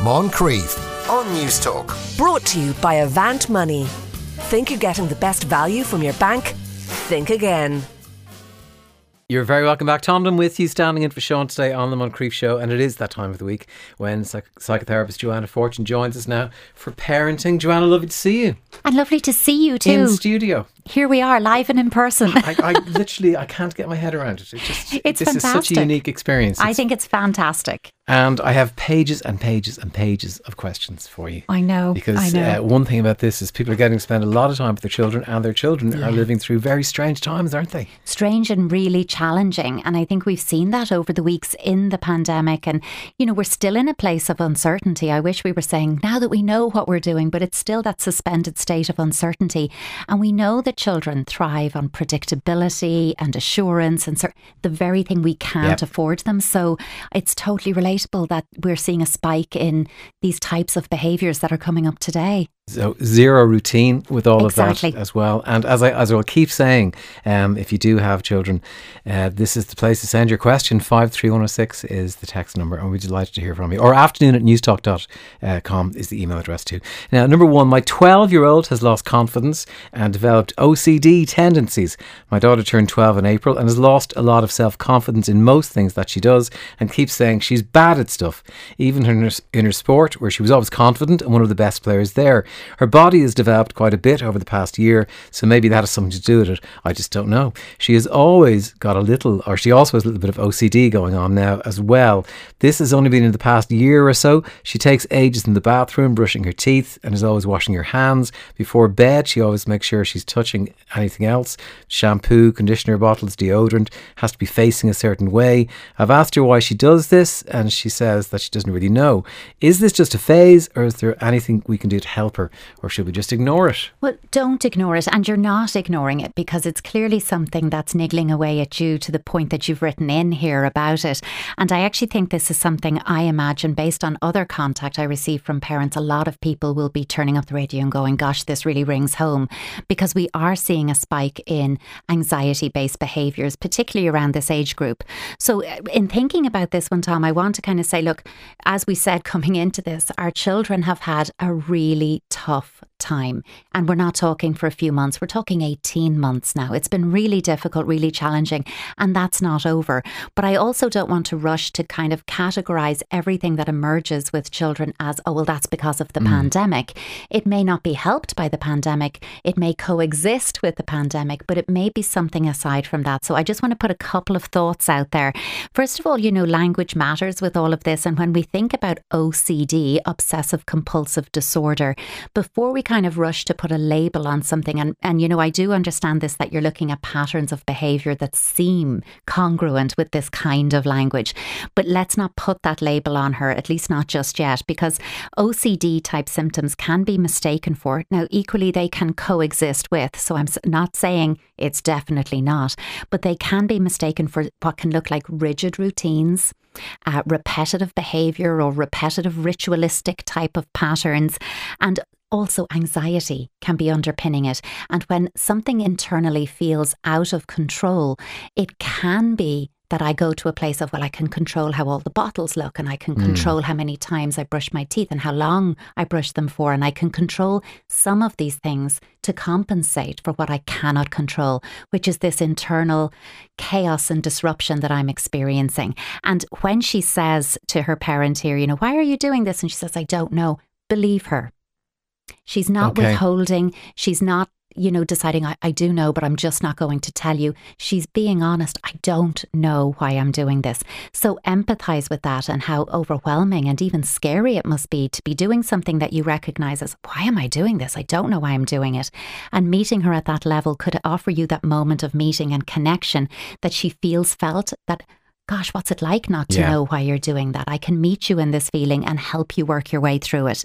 Moncrieff on News Talk. Brought to you by Avant Money. Think you're getting the best value from your bank? Think again. You're very welcome back. Tom Dunn with you, standing in for Sean today on the Moncrieff Show. And it is that time of the week when psych- psychotherapist Joanna Fortune joins us now for parenting. Joanna, lovely to see you. And lovely to see you too. In studio. Here we are, live and in person. I, I literally, I can't get my head around it. It just, It's this is such a unique experience. I think it's fantastic. and I have pages and pages and pages of questions for you. I know. Because I know. Uh, one thing about this is people are getting to spend a lot of time with their children, and their children are living through very strange times, aren't they? strange and really challenging. And I think we've seen that over the weeks in the pandemic. And, you know, we're still in a place of uncertainty. I wish we were saying now that we know what we're doing, but it's still that suspended state of uncertainty. And we know that children thrive on predictability and assurance and cer- the very thing we can't Yep. afford them. So it's totally relatable that we're seeing a spike in these types of behaviours that are coming up today. So zero routine with all Exactly. of that as well. And as I as I will keep saying, um, if you do have children, uh, this is the place to send your question. Five three one zero six is the text number, and we'd be delighted to hear from you. Or afternoon at newstalk.com is the email address too. Now, number one, my twelve year old has lost confidence and developed OCD tendencies. My daughter turned twelve in April and has lost a lot of self confidence in most things that she does, and keeps saying she's bad at stuff, even in her, in her sport where she was always confident and one of the best players there. Her body has developed quite a bit over the past year, so maybe that has something to do with it. I just don't know. She has always got a little, or she also has a little bit of OCD going on now as well. This has only been in the past year or so. She takes ages in the bathroom brushing her teeth and is always washing her hands. Before bed, she always makes sure she's touching anything else shampoo, conditioner bottles, deodorant, has to be facing a certain way. I've asked her why she does this, and she says that she doesn't really know. Is this just a phase, or is there anything we can do to help her, or should we just ignore it? Well, don't ignore it. And you're not ignoring it because it's clearly something that's niggling away at you to the point that you've written in here about it. And I actually think this is something I imagine based on other contact I receive from parents. A lot of people will be turning up the radio and going, gosh, this really rings home because we are seeing a spike in anxiety based behaviours, particularly around this age group. So, uh, in thinking about this one, Tom, I want to kind of say, look, as we said coming into this, our children have had a really tough time. And we're not talking for a few months, we're talking 18 months now. It's been really difficult, really challenging, and that's not over. But I also don't want to rush to kind of categorize everything that emerges with children as, oh, well, that's because of the mm. pandemic. It may not be helped by the pandemic, it may coexist with the pandemic, but it may be something aside from that. So I just want to put a couple of thoughts out there. First of all, you know, language matters with all of this. And when we think about OCD, obsessive compulsive disorder, before we kind of rush to put a label on something, and, and you know, I do understand this that you're looking at patterns of behavior that seem congruent with this kind of language, but let's not put that label on her, at least not just yet, because OCD type symptoms can be mistaken for. Now, equally, they can coexist with. So I'm not saying it's definitely not, but they can be mistaken for what can look like rigid routines. Uh, repetitive behavior or repetitive ritualistic type of patterns, and also anxiety can be underpinning it. And when something internally feels out of control, it can be that I go to a place of, well, I can control how all the bottles look and I can hmm. control how many times I brush my teeth and how long I brush them for. And I can control some of these things to compensate for what I cannot control, which is this internal chaos and disruption that I'm experiencing. And when she says to her parent here, you know, why are you doing this? And she says, I don't know, believe her. She's not Okay. withholding. She's not, you know, deciding, I, I do know, but I'm just not going to tell you. She's being honest. I don't know why I'm doing this. So empathize with that and how overwhelming and even scary it must be to be doing something that you recognize as, why am I doing this? I don't know why I'm doing it. And meeting her at that level could offer you that moment of meeting and connection that she feels felt that gosh, what's it like not to Yeah. know why you're doing that? I can meet you in this feeling and help you work your way through it.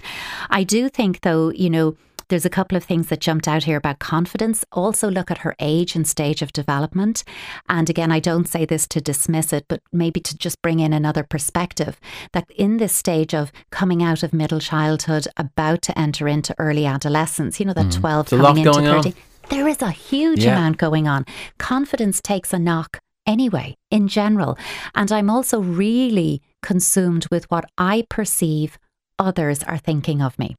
I do think, though, you know, there's a couple of things that jumped out here about confidence. Also, look at her age and stage of development. And again, I don't say this to dismiss it, but maybe to just bring in another perspective that in this stage of coming out of middle childhood, about to enter into early adolescence, you know, that mm. 12 There's coming into going on. 30, there is a huge Yeah. amount going on. Confidence takes a knock anyway, in general. And I'm also really consumed with what I perceive others are thinking of me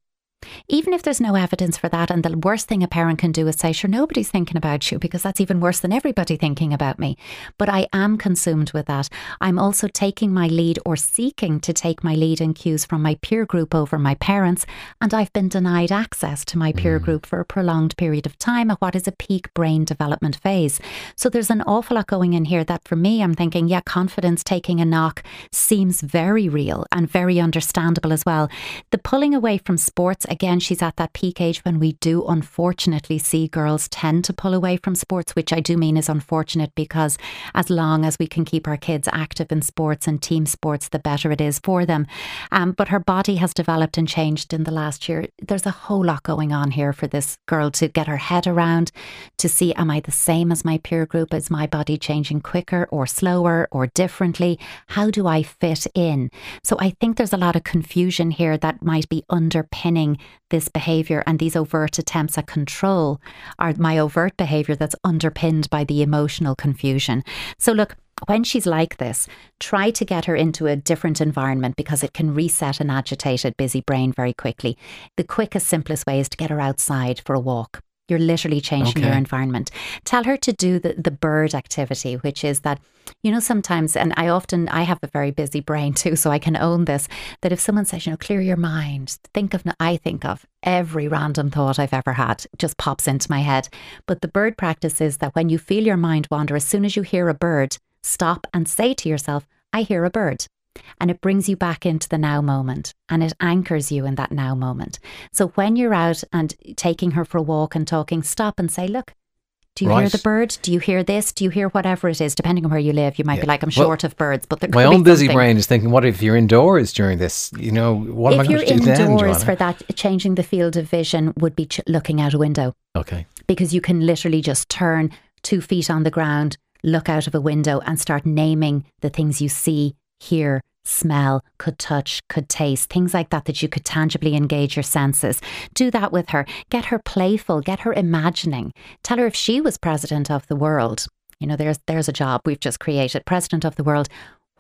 even if there's no evidence for that, and the worst thing a parent can do is say, sure, nobody's thinking about you because that's even worse than everybody thinking about me. But I am consumed with that. I'm also taking my lead or seeking to take my lead and cues from my peer group over my parents, and I've been denied access to my peer mm. group for a prolonged period of time at what is a peak brain development phase. So there's an awful lot going in here that for me, I'm thinking, yeah, confidence taking a knock seems very real and very understandable as well. The pulling away from sports, again, she's at that peak age when we do unfortunately see girls tend to pull away from sports, which I do mean is unfortunate because as long as we can keep our kids active in sports and team sports, the better it is for them. Um, but her body has developed and changed in the last year. There's a whole lot going on here for this girl to get her head around, to see am I the same as my peer group? Is my body changing quicker or slower or differently? How do I fit in? So I think there's a lot of confusion here that might be underpinning this behaviour and these overt attempts at control are my overt behaviour that's underpinned by the emotional confusion. So, look, when she's like this, try to get her into a different environment because it can reset an agitated, busy brain very quickly. The quickest, simplest way is to get her outside for a walk. You're literally changing okay. your environment. Tell her to do the, the bird activity, which is that, you know, sometimes, and I often, I have a very busy brain too, so I can own this, that if someone says, you know, clear your mind, think of, I think of every random thought I've ever had just pops into my head. But the bird practice is that when you feel your mind wander, as soon as you hear a bird, stop and say to yourself, I hear a bird and it brings you back into the now moment and it anchors you in that now moment. So when you're out and taking her for a walk and talking, stop and say, Look, do you right. hear the bird? Do you hear this? Do you hear whatever it is? Depending on where you live, you might yeah. be like, I'm short of birds, but my own busy brain is thinking, what if you're indoors during this? You know, what if am I going to do then? If you're indoors for that, changing the field of vision would be ch- looking out a window. Okay. Because you can literally just turn two feet on the ground, look out of a window, and start naming the things you see, hear, smell, could touch, could taste, things like that that you could tangibly engage your senses. Do that with her. Get her playful, get her imagining. Tell her if she was president of the world, you know, there's there's a job we've just created, president of the world.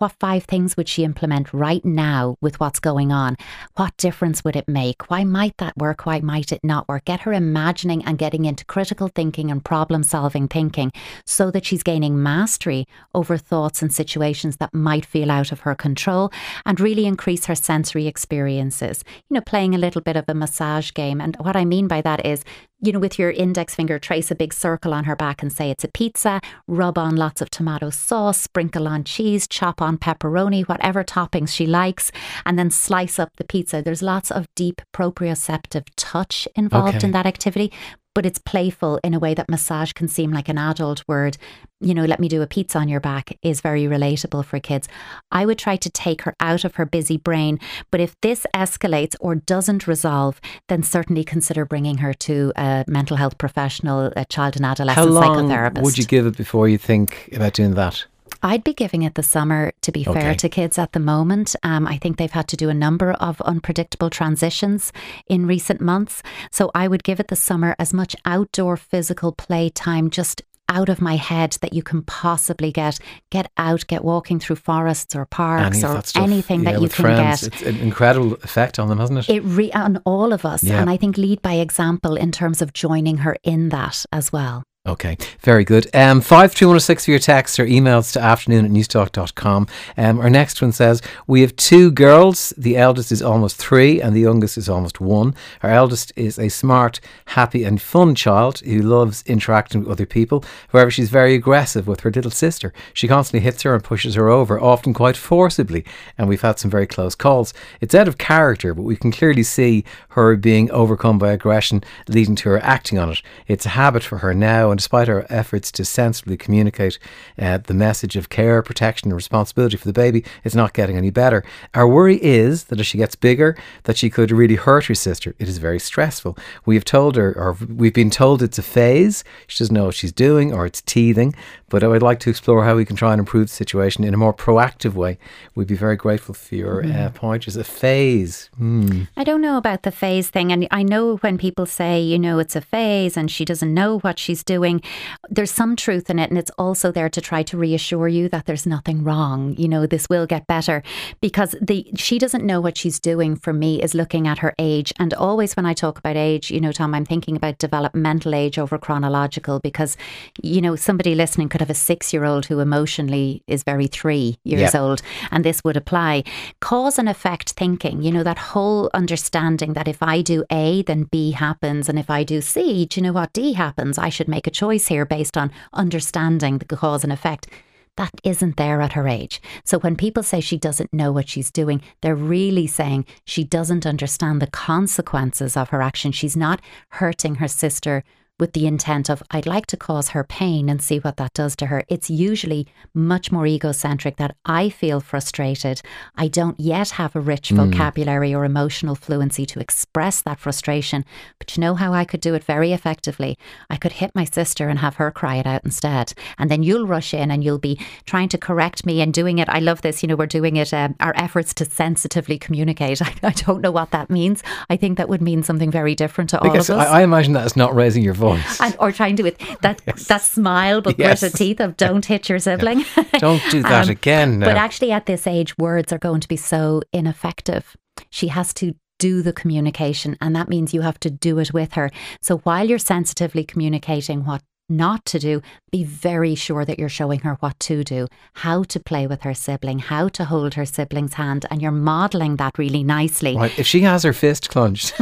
What five things would she implement right now with what's going on? What difference would it make? Why might that work? Why might it not work? Get her imagining and getting into critical thinking and problem solving thinking so that she's gaining mastery over thoughts and situations that might feel out of her control and really increase her sensory experiences. You know, playing a little bit of a massage game. And what I mean by that is you know, with your index finger, trace a big circle on her back and say it's a pizza, rub on lots of tomato sauce, sprinkle on cheese, chop on pepperoni, whatever toppings she likes, and then slice up the pizza. There's lots of deep proprioceptive touch involved okay. in that activity, but it's playful in a way that massage can seem like an adult word. You know, let me do a pizza on your back is very relatable for kids. I would try to take her out of her busy brain, but if this escalates or doesn't resolve, then certainly consider bringing her to a mental health professional, a child and adolescent How long psychotherapist. Would you give it before you think about doing that? I'd be giving it the summer, to be okay. fair to kids at the moment. Um, I think they've had to do a number of unpredictable transitions in recent months. So I would give it the summer as much outdoor physical play time, just out of my head that you can possibly get. Get out, get walking through forests or parks Any or anything yeah, that you can friends. get. It's an incredible effect on them, hasn't it? It re- on all of us, yeah. and I think lead by example in terms of joining her in that as well. Okay, very good. Um, 53106 for your text or emails to afternoon at newstalk.com. Um, our next one says, We have two girls. The eldest is almost three and the youngest is almost one. Our eldest is a smart, happy, and fun child who loves interacting with other people. However, she's very aggressive with her little sister. She constantly hits her and pushes her over, often quite forcibly, and we've had some very close calls. It's out of character, but we can clearly see her being overcome by aggression, leading to her acting on it. It's a habit for her now and despite our efforts to sensibly communicate uh, the message of care, protection, and responsibility for the baby, it's not getting any better. Our worry is that as she gets bigger, that she could really hurt her sister. It is very stressful. We have told her, or we've been told it's a phase. She doesn't know what she's doing, or it's teething. But I would like to explore how we can try and improve the situation in a more proactive way. We'd be very grateful for your mm. uh, point. It's a phase. Mm. I don't know about the phase thing, and I know when people say, you know, it's a phase, and she doesn't know what she's doing doing. There's some truth in it, and it's also there to try to reassure you that there's nothing wrong. You know, this will get better because the she doesn't know what she's doing. For me, is looking at her age, and always when I talk about age, you know, Tom, I'm thinking about developmental age over chronological because you know somebody listening could have a six year old who emotionally is very three years old, and this would apply. Cause and effect thinking, you know, that whole understanding that if I do A, then B happens, and if I do C, do you know what D happens? I should make a choice here based on understanding the cause and effect that isn't there at her age. So when people say she doesn't know what she's doing, they're really saying she doesn't understand the consequences of her action. She's not hurting her sister with the intent of, I'd like to cause her pain and see what that does to her. It's usually much more egocentric that I feel frustrated. I don't yet have a rich mm. vocabulary or emotional fluency to express that frustration. But you know how I could do it very effectively? I could hit my sister and have her cry it out instead. And then you'll rush in and you'll be trying to correct me and doing it. I love this. You know, we're doing it, um, our efforts to sensitively communicate. I, I, don't know what that means. I think that would mean something very different to because all of us. I, I imagine that is not raising your voice voice. And, or trying to with that yes. that smile but yes. gritted teeth of don't hit your sibling. Yeah. Don't do that um, again. But actually at this age words are going to be so ineffective. She has to do the communication and that means you have to do it with her. So while you're sensitively communicating what not to do, be very sure that you're showing her what to do, how to play with her sibling, how to hold her sibling's hand, and you're modelling that really nicely. Right. If she has her fist clenched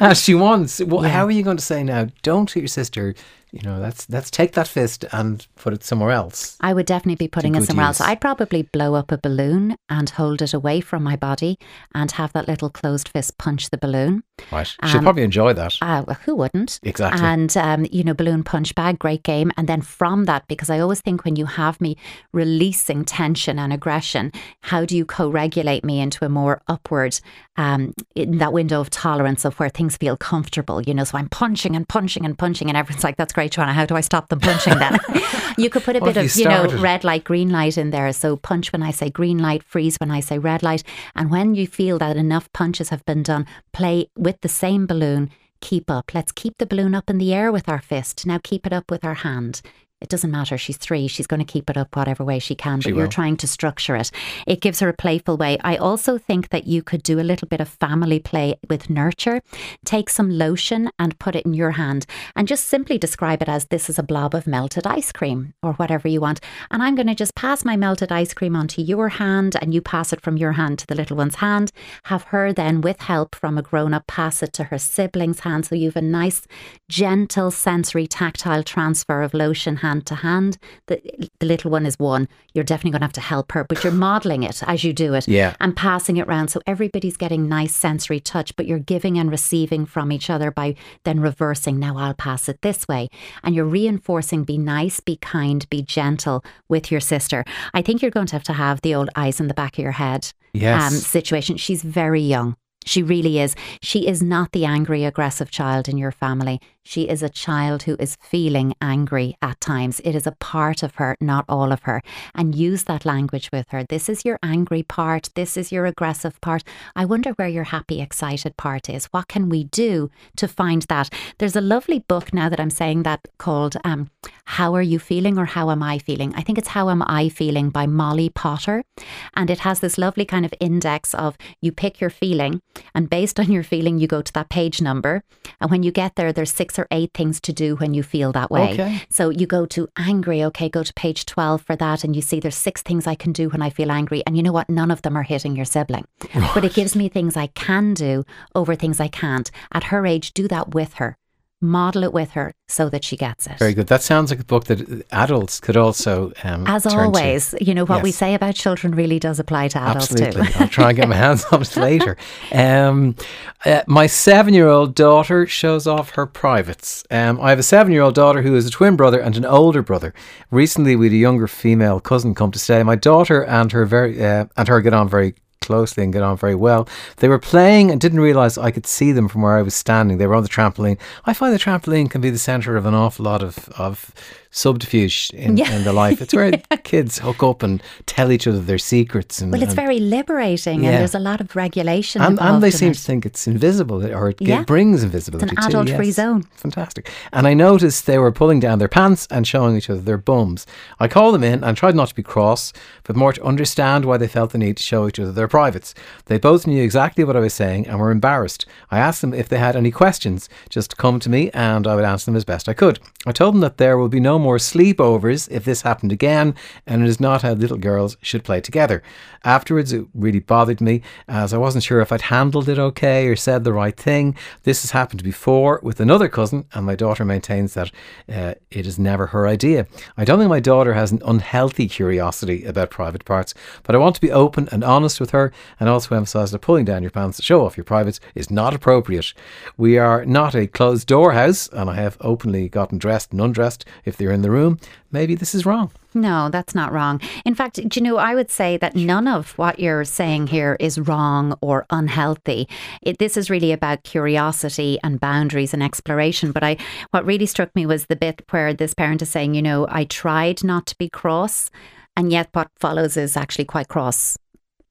as she wants, well, yeah. how are you going to say now, don't hit your sister? You know, let's let's take that fist and put it somewhere else. I would definitely be putting it somewhere use. else. I'd probably blow up a balloon and hold it away from my body and have that little closed fist punch the balloon. Right. Um, She'll probably enjoy that. Uh, who wouldn't? Exactly. And, um, you know, balloon punch bag, great game. And then from that, because I always think when you have me releasing tension and aggression, how do you co regulate me into a more upward, um, in that window of tolerance of where things feel comfortable, you know? So I'm punching and punching and punching, and everyone's like, that's Joanna. How do I stop them punching then? you could put a bit of, you, you know, red light, green light in there. So punch when I say green light, freeze when I say red light. And when you feel that enough punches have been done, play with the same balloon keep up. Let's keep the balloon up in the air with our fist. Now keep it up with our hand it doesn't matter. She's three. She's going to keep it up whatever way she can, but she you're trying to structure it. It gives her a playful way. I also think that you could do a little bit of family play with nurture. Take some lotion and put it in your hand and just simply describe it as this is a blob of melted ice cream or whatever you want. And I'm going to just pass my melted ice cream onto your hand and you pass it from your hand to the little one's hand. Have her then, with help from a grown up, pass it to her sibling's hand. So you have a nice, gentle, sensory, tactile transfer of lotion hand to hand. The, the little one is one. You're definitely going to have to help her, but you're modeling it as you do it yeah. and passing it around. So everybody's getting nice sensory touch, but you're giving and receiving from each other by then reversing. Now I'll pass it this way. And you're reinforcing be nice, be kind, be gentle with your sister. I think you're going to have to have the old eyes in the back of your head yes. um, situation. She's very young. She really is. She is not the angry, aggressive child in your family. She is a child who is feeling angry at times. It is a part of her, not all of her. And use that language with her. This is your angry part. This is your aggressive part. I wonder where your happy, excited part is. What can we do to find that? There's a lovely book now that I'm saying that called um, How Are You Feeling or How Am I Feeling? I think it's How Am I Feeling by Molly Potter. And it has this lovely kind of index of you pick your feeling, and based on your feeling, you go to that page number. And when you get there, there's six or eight things to do when you feel that way. Okay. So you go to angry, okay, go to page 12 for that, and you see there's six things I can do when I feel angry. And you know what? None of them are hitting your sibling. Right. But it gives me things I can do over things I can't. At her age, do that with her model it with her so that she gets it. Very good. That sounds like a book that adults could also um, As always, to. you know, what yes. we say about children really does apply to adults Absolutely. too. I'll try and get my hands on it later. Um, uh, my seven year old daughter shows off her privates. Um, I have a seven year old daughter who is a twin brother and an older brother. Recently, we had a younger female cousin come to stay. My daughter and her very uh, and her get on very closely and get on very well. They were playing and didn't realise I could see them from where I was standing. They were on the trampoline. I find the trampoline can be the centre of an awful lot of, of subterfuge in, yeah. in the life. It's where yeah. kids hook up and tell each other their secrets. And, well, it's and, very liberating, yeah. and there's a lot of regulation. And, and they seem it. to think it's invisible, or it brings invisibility. It's an adult-free yes. zone. Fantastic. And I noticed they were pulling down their pants and showing each other their bums. I called them in and tried not to be cross, but more to understand why they felt the need to show each other their privates. They both knew exactly what I was saying and were embarrassed. I asked them if they had any questions, just come to me, and I would answer them as best I could. I told them that there will be no more sleepovers if this happened again, and it is not how little girls should play together. Afterwards, it really bothered me as I wasn't sure if I'd handled it okay or said the right thing. This has happened before with another cousin, and my daughter maintains that uh, it is never her idea. I don't think my daughter has an unhealthy curiosity about private parts, but I want to be open and honest with her and also emphasise that pulling down your pants to show off your privates is not appropriate. We are not a closed door house, and I have openly gotten dressed and undressed if they're in the room. Maybe this is wrong. No, that's not wrong. In fact, you know, I would say that none of what you're saying here is wrong or unhealthy. It, this is really about curiosity and boundaries and exploration. But I, what really struck me was the bit where this parent is saying, you know, I tried not to be cross, and yet what follows is actually quite cross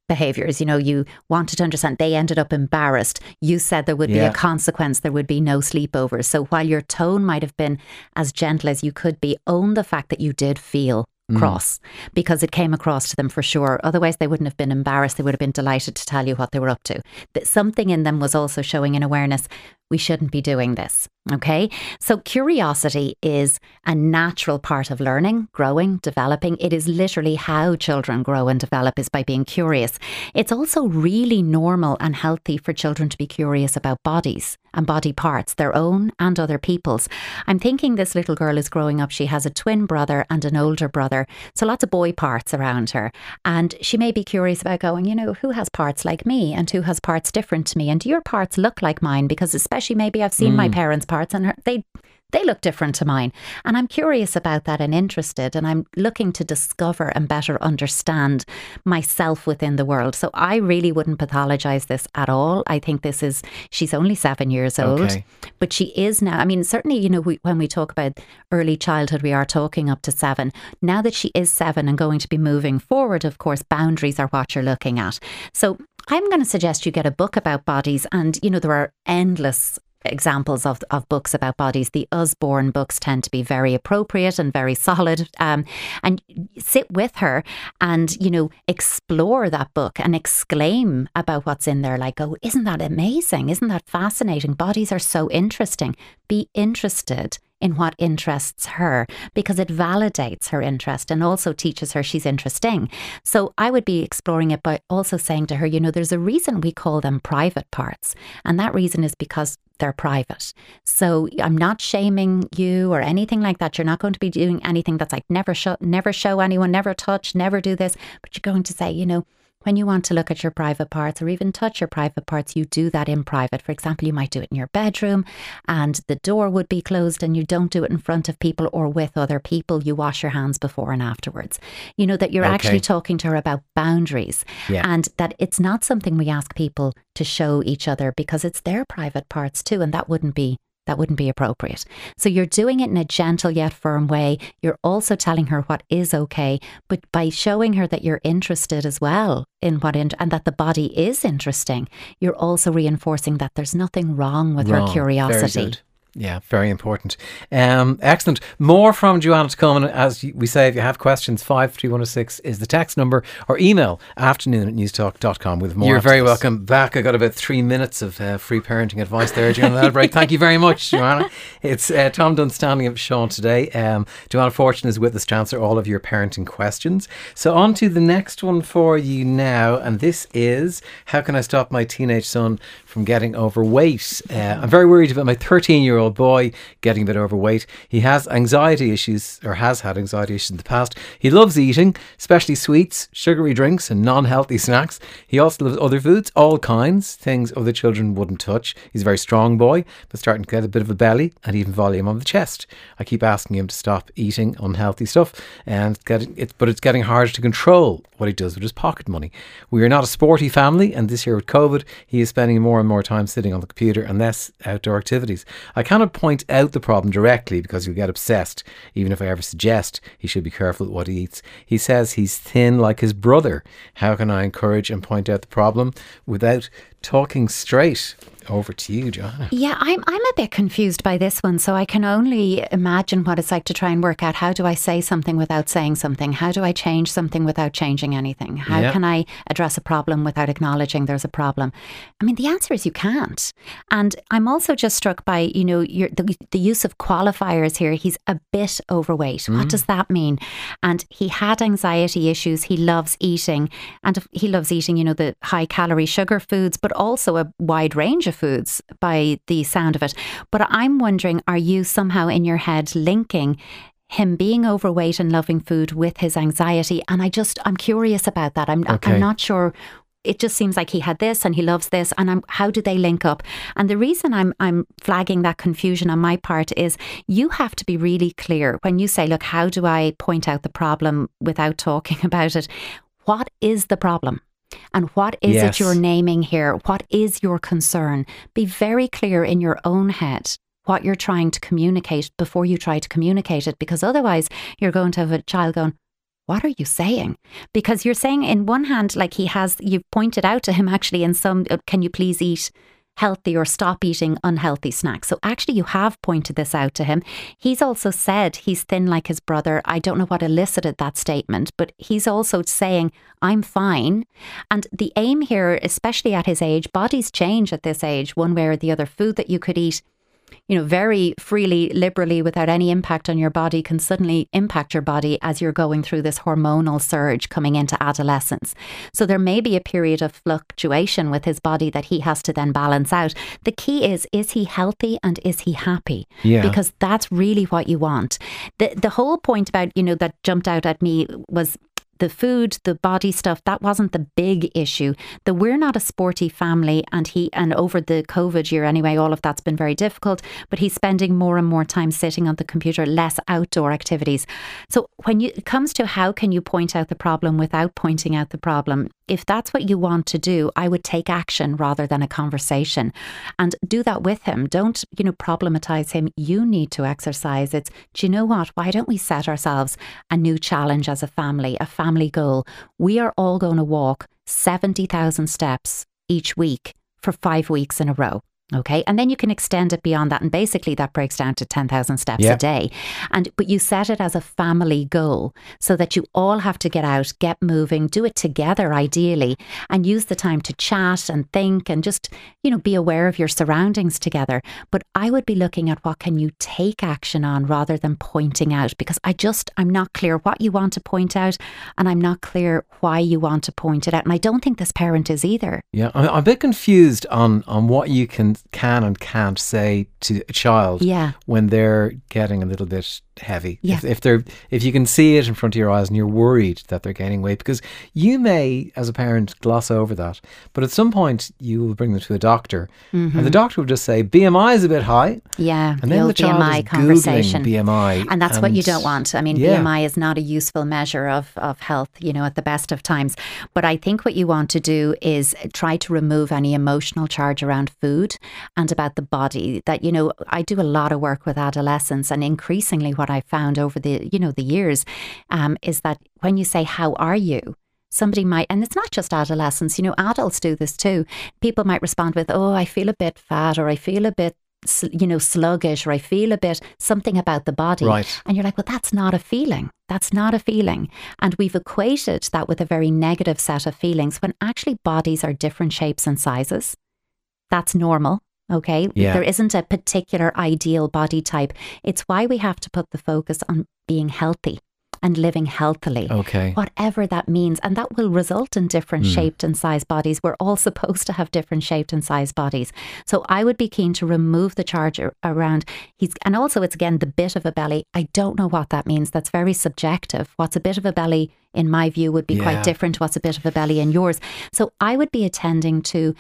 behaviors. You know, you wanted to understand. They ended up embarrassed. You said there would yeah. be a consequence. There would be no sleepovers. So while your tone might have been as gentle as you could be, own the fact that you did feel mm. cross because it came across to them for sure. Otherwise, they wouldn't have been embarrassed. They would have been delighted to tell you what they were up to. That something in them was also showing an awareness we shouldn't be doing this. Okay. So curiosity is a natural part of learning, growing, developing. It is literally how children grow and develop is by being curious. It's also really normal and healthy for children to be curious about bodies and body parts, their own and other people's. I'm thinking this little girl is growing up. She has a twin brother and an older brother. So lots of boy parts around her. And she may be curious about going, you know, who has parts like me and who has parts different to me? And do your parts look like mine? Because especially especially maybe I've seen mm. my parents' parts and they they look different to mine. And I'm curious about that and interested. And I'm looking to discover and better understand myself within the world. So I really wouldn't pathologize this at all. I think this is, she's only seven years old, okay. but she is now. I mean, certainly, you know, we, when we talk about early childhood, we are talking up to seven. Now that she is seven and going to be moving forward, of course, boundaries are what you're looking at. So I'm going to suggest you get a book about bodies. And, you know, there are endless examples of, of books about bodies. The Usborne books tend to be very appropriate and very solid. Um, and sit with her and, you know, explore that book and exclaim about what's in there. Like, oh, isn't that amazing? Isn't that fascinating? Bodies are so interesting. Be interested in what interests her because it validates her interest and also teaches her she's interesting. So I would be exploring it by also saying to her, you know, there's a reason we call them private parts. And that reason is because they're private. So I'm not shaming you or anything like that. You're not going to be doing anything that's like never show never show anyone, never touch, never do this. But you're going to say, you know, when you want to look at your private parts or even touch your private parts, you do that in private. For example, you might do it in your bedroom and the door would be closed and you don't do it in front of people or with other people. You wash your hands before and afterwards. You know that you're okay. actually talking to her about boundaries yeah. and that it's not something we ask people to show each other because it's their private parts too. And that wouldn't be that wouldn't be appropriate. So you're doing it in a gentle yet firm way. You're also telling her what is okay, but by showing her that you're interested as well in what in, and that the body is interesting, you're also reinforcing that there's nothing wrong with wrong. her curiosity. Yeah, very important. Um, excellent. More from Joanna to come. And as we say, if you have questions, 53106 is the text number or email afternoon at newstalk.com with more. You're very welcome back. I got about three minutes of uh, free parenting advice there during that break. Thank you very much, Joanna. It's uh, Tom Dunn standing up Sean today. Um, Joanna Fortune is with us to answer all of your parenting questions. So, on to the next one for you now. And this is How can I stop my teenage son from getting overweight? Uh, I'm very worried about my 13 year old old boy, getting a bit overweight. He has anxiety issues, or has had anxiety issues in the past. He loves eating, especially sweets, sugary drinks, and non healthy snacks. He also loves other foods, all kinds, things other children wouldn't touch. He's a very strong boy, but starting to get a bit of a belly and even volume on the chest. I keep asking him to stop eating unhealthy stuff, and getting it, but it's getting harder to control what he does with his pocket money. We are not a sporty family, and this year with COVID, he is spending more and more time sitting on the computer and less outdoor activities. I cannot point out the problem directly because he'll get obsessed, even if I ever suggest he should be careful what he eats. He says he's thin like his brother. How can I encourage and point out the problem without talking straight? Over to you, Joanna. Yeah, I'm I'm a bit confused by this one. So I can only imagine what it's like to try and work out how do I say something without saying something? How do I change something without changing anything? How Yeah. can I address a problem without acknowledging there's a problem? I mean, the answer is you can't. And I'm also just struck by you know your, the the use of qualifiers here. He's a bit overweight. Mm-hmm. What does that mean? And he had anxiety issues. He loves eating, and he loves eating you know the high calorie sugar foods, but also a wide range of foods by the sound of it. But I'm wondering, are you somehow in your head linking? Him being overweight and loving food with his anxiety, and I just I'm curious about that. I'm Okay. I'm not sure it just seems like he had this and he loves this and I'm, how do they link up and the reason I'm I'm flagging that confusion on my part is you have to be really clear when you say look how do I point out the problem without talking about it what is the problem and what is Yes. it you're naming here what is your concern be very clear in your own head what you're trying to communicate before you try to communicate it because otherwise you're going to have a child going what are you saying? Because you're saying, in one hand, like he has, you've pointed out to him actually in some, can you please eat healthy or stop eating unhealthy snacks? So actually, you have pointed this out to him. He's also said he's thin like his brother. I don't know what elicited that statement, but he's also saying, I'm fine. And the aim here, especially at his age, bodies change at this age, one way or the other. Food that you could eat you know, very freely, liberally, without any impact on your body, can suddenly impact your body as you're going through this hormonal surge coming into adolescence. So there may be a period of fluctuation with his body that he has to then balance out. The key is is he healthy and is he happy? Yeah. Because that's really what you want. The the whole point about, you know, that jumped out at me was the food, the body stuff, that wasn't the big issue. The we're not a sporty family and he and over the COVID year anyway, all of that's been very difficult, but he's spending more and more time sitting on the computer, less outdoor activities. So when you, it comes to how can you point out the problem without pointing out the problem, if that's what you want to do, I would take action rather than a conversation and do that with him. Don't, you know, problematize him. You need to exercise. It's, do you know what? Why don't we set ourselves a new challenge as a family, a family goal? We are all going to walk 70,000 steps each week for five weeks in a row. Okay. And then you can extend it beyond that. And basically that breaks down to 10,000 steps Yeah. a day. And, but you set it as a family goal so that you all have to get out, get moving, do it together ideally, and use the time to chat and think and just, you know, be aware of your surroundings together. But I would be looking at what can you take action on rather than pointing out because I just, I'm not clear what you want to point out and I'm not clear why you want to point it out. And I don't think this parent is either. Yeah, I'm, I'm a bit confused on, on what you can can and can't say to a child Yeah. when they're getting a little bit heavy. Yeah. If, if they're if you can see it in front of your eyes and you're worried that they're gaining weight, because you may, as a parent, gloss over that, but at some point you will bring them to a doctor, and the mm-hmm. doctor will just say BMI is a bit high, Yeah. and then the the child BMI is conversation. googling BMI, And that's what you don't want. I mean, Yeah. BMI is not a useful measure of, of health, you know, at the best of times. But I think what you want to do is try to remove any emotional charge around food and about the body. That, you know, I do a lot of work with adolescents, and increasingly what I found over the, you know, the years um, is that when you say, How are you? Somebody might, and it's not just adolescents, you know, adults do this too. People might respond with, Oh, I feel a bit fat, or I feel a bit you know, sluggish or I feel a bit something about the body. Right. And you're like, well, that's not a feeling. That's not a feeling. And we've equated that with a very negative set of feelings when actually bodies are different shapes and sizes. That's normal. Okay. Yeah. There isn't a particular ideal body type. It's why we have to put the focus on being healthy and living healthily. Okay. Whatever that means. And that will result in different Hmm. shaped and sized bodies. We're all supposed to have different shaped and sized bodies. So I would be keen to remove the charge around he's and also it's again the bit of a belly. I don't know what that means. That's very subjective. What's a bit of a belly in my view would be Yeah. quite different to what's a bit of a belly in yours. So I would be attending to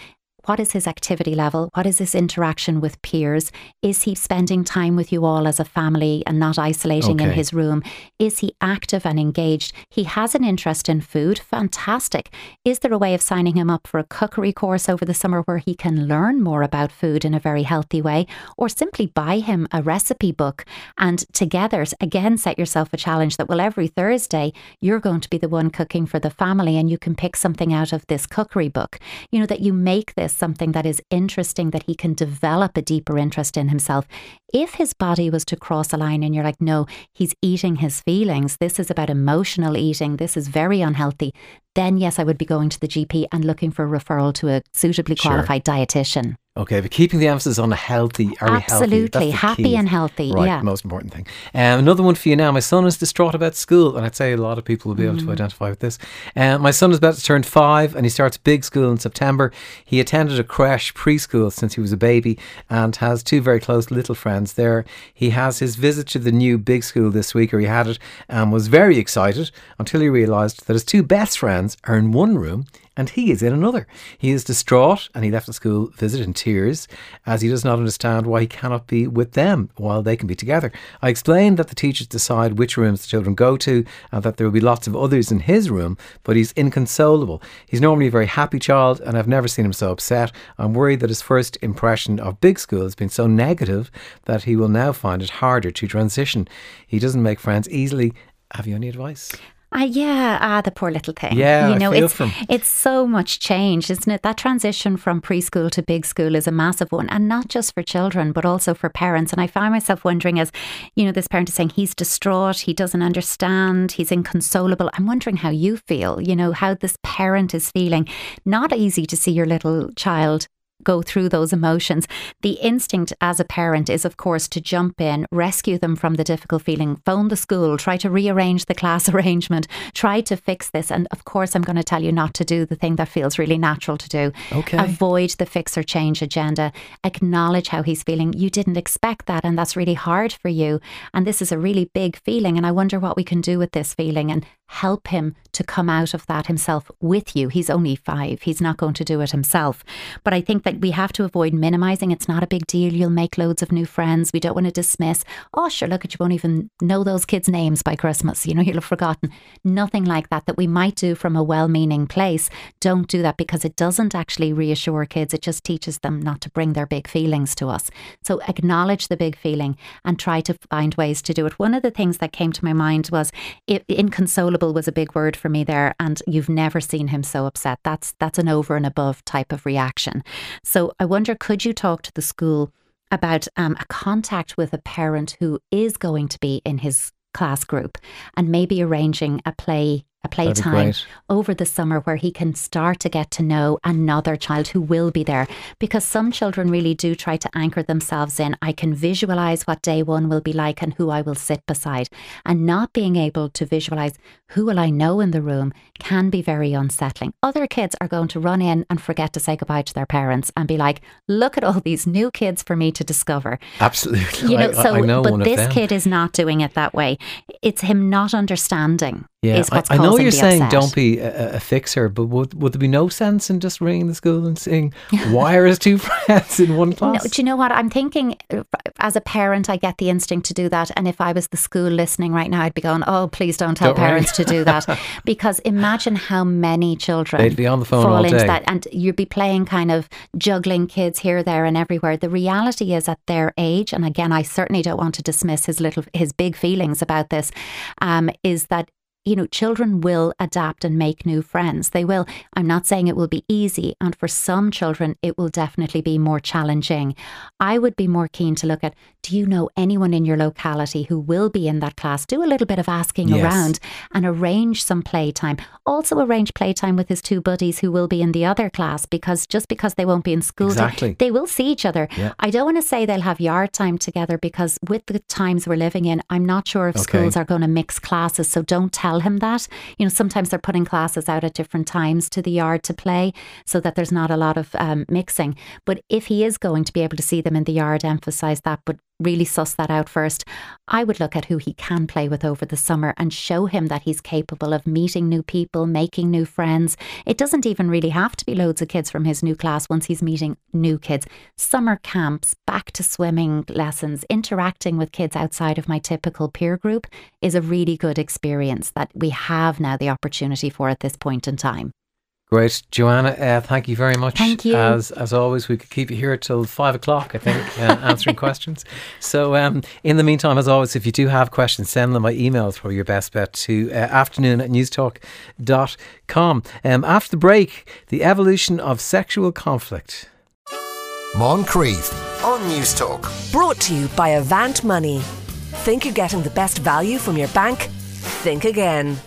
what is his activity level? What is his interaction with peers? Is he spending time with you all as a family and not isolating in his room? Is he active and engaged? He has an interest in food. Fantastic. Is there a way of signing him up for a cookery course over the summer where he can learn more about food in a very healthy way? Or simply buy him a recipe book and together, again, set yourself a challenge that, well, every Thursday, you're going to be the one cooking for the family and you can pick something out of this cookery book. You know, that you make this something that is interesting, that he can develop a deeper interest in himself. If his body was to cross a line and you're like, no, he's eating his feelings, this is about emotional eating, this is very unhealthy, then yes, I would be going to the GP and looking for a referral to a suitably Sure. qualified dietitian. Okay, but keeping the emphasis on a healthy, are we healthy? Absolutely. Happy and healthy, Right, yeah. most important thing. Um, another one for you now. My son is distraught about school, and I'd say a lot of people will be able Mm. to identify with this. Um, my son is about to turn five, and he starts big school in September. He attended a creche preschool since he was a baby, and has two very close little friends there. He has his visit to the new big school this week, or he had it, and was very excited until he realised that his two best friends are in one room and he is in another. He is distraught and he left the school visit in tears as he does not understand why he cannot be with them while they can be together. I explained that the teachers decide which rooms the children go to and that there will be lots of others in his room, but he's inconsolable. He's normally a very happy child and I've never seen him so upset. I'm worried that his first impression of big school has been so negative that he will now find it harder to transition. He doesn't make friends easily. Have you any advice? Ah, yeah, ah, the poor little thing. Yeah, you know, it's for him. it's so much change, isn't it? That transition from preschool to big school is a massive one, and not just for children, but also for parents. And I find myself wondering, as you know, this parent is saying he's distraught, he doesn't understand, he's inconsolable. I'm wondering how you feel. You know, how this parent is feeling. Not easy to see your little child go through those emotions. The instinct as a parent is, of course, to jump in, rescue them from the difficult feeling, phone the school, try to rearrange the class arrangement, try to fix this. And of course, I'm going to tell you not to do the thing that feels really natural to do. Okay. Avoid the fix or change agenda. Acknowledge how he's feeling. You didn't expect that, and that's really hard for you. And this is a really big feeling. And I wonder what we can do with this feeling and help him to come out of that himself with you. He's only five, he's not going to do it himself. But I think that we have to avoid minimizing. It's not a big deal. You'll make loads of new friends. We don't want to dismiss, oh, sure, look at you won't even know those kids' names by Christmas. You know, you'll have forgotten. Nothing like that, that we might do from a well meaning place. Don't do that because it doesn't actually reassure kids. It just teaches them not to bring their big feelings to us. So acknowledge the big feeling and try to find ways to do it. One of the things that came to my mind was it, was a big word for me there, and you've never seen him so upset. That's that's an over and above type of reaction. So I wonder, could you talk to the school about um, a contact with a parent who is going to be in his class group, and maybe arranging a play a playtime over the summer where he can start to get to know another child who will be there because some children really do try to anchor themselves in I can visualize what day one will be like and who I will sit beside and not being able to visualize who will I know in the room can be very unsettling other kids are going to run in and forget to say goodbye to their parents and be like look at all these new kids for me to discover Absolutely. you know, so I know but this kid is not doing it that way. It's him not understanding. Yeah, I, I know you're saying upset. don't be a, a fixer, but would would there be no sense in just ringing the school and saying why are his two friends in one class? No, do you know what I'm thinking? uh, As a parent, I get the instinct to do that, and if I was the school listening right now, I'd be going, "Oh, please don't tell Don't parents to do that," because imagine how many children They'd be on the phone fall all into day. that, and you'd be playing kind of juggling kids here, there, and everywhere. The reality is, at their age, and again, I certainly don't want to dismiss his little, his big feelings about this, um, is that you know, children will adapt and make new friends. They will. I'm not saying it will be easy. And for some children, it will definitely be more challenging. I would be more keen to look at do you know anyone in your locality who will be in that class? Do a little bit of asking Yes. around and arrange some playtime. Also, arrange playtime with his two buddies who will be in the other class because just because they won't be in school, they- Exactly. they will see each other. Yeah. I don't want to say they'll have yard time together because with the times we're living in, I'm not sure if Okay. schools are going to mix classes. So don't tell him that. You know, sometimes they're putting classes out at different times to the yard to play so that there's not a lot of um, mixing. But if he is going to be able to see them in the yard, emphasize that, but really suss that out first. I would look at who he can play with over the summer and show him that he's capable of meeting new people, making new friends. It doesn't even really have to be loads of kids from his new class once he's meeting new kids. Summer camps, back to swimming lessons, interacting with kids outside of my typical peer group is a really good experience that we have now the opportunity for at this point in time. Great, Joanna. Uh, thank you very much. Thank you. As as always, we could keep you here till five o'clock. I think uh, answering questions. So, um, in the meantime, as always, if you do have questions, send them by email. Is probably your best bet to uh, afternoon at newstalk.com. Um, after the break, the evolution of sexual conflict. Moncrieff on News Talk. Brought to you by Avant Money. Think you're getting the best value from your bank? Think again.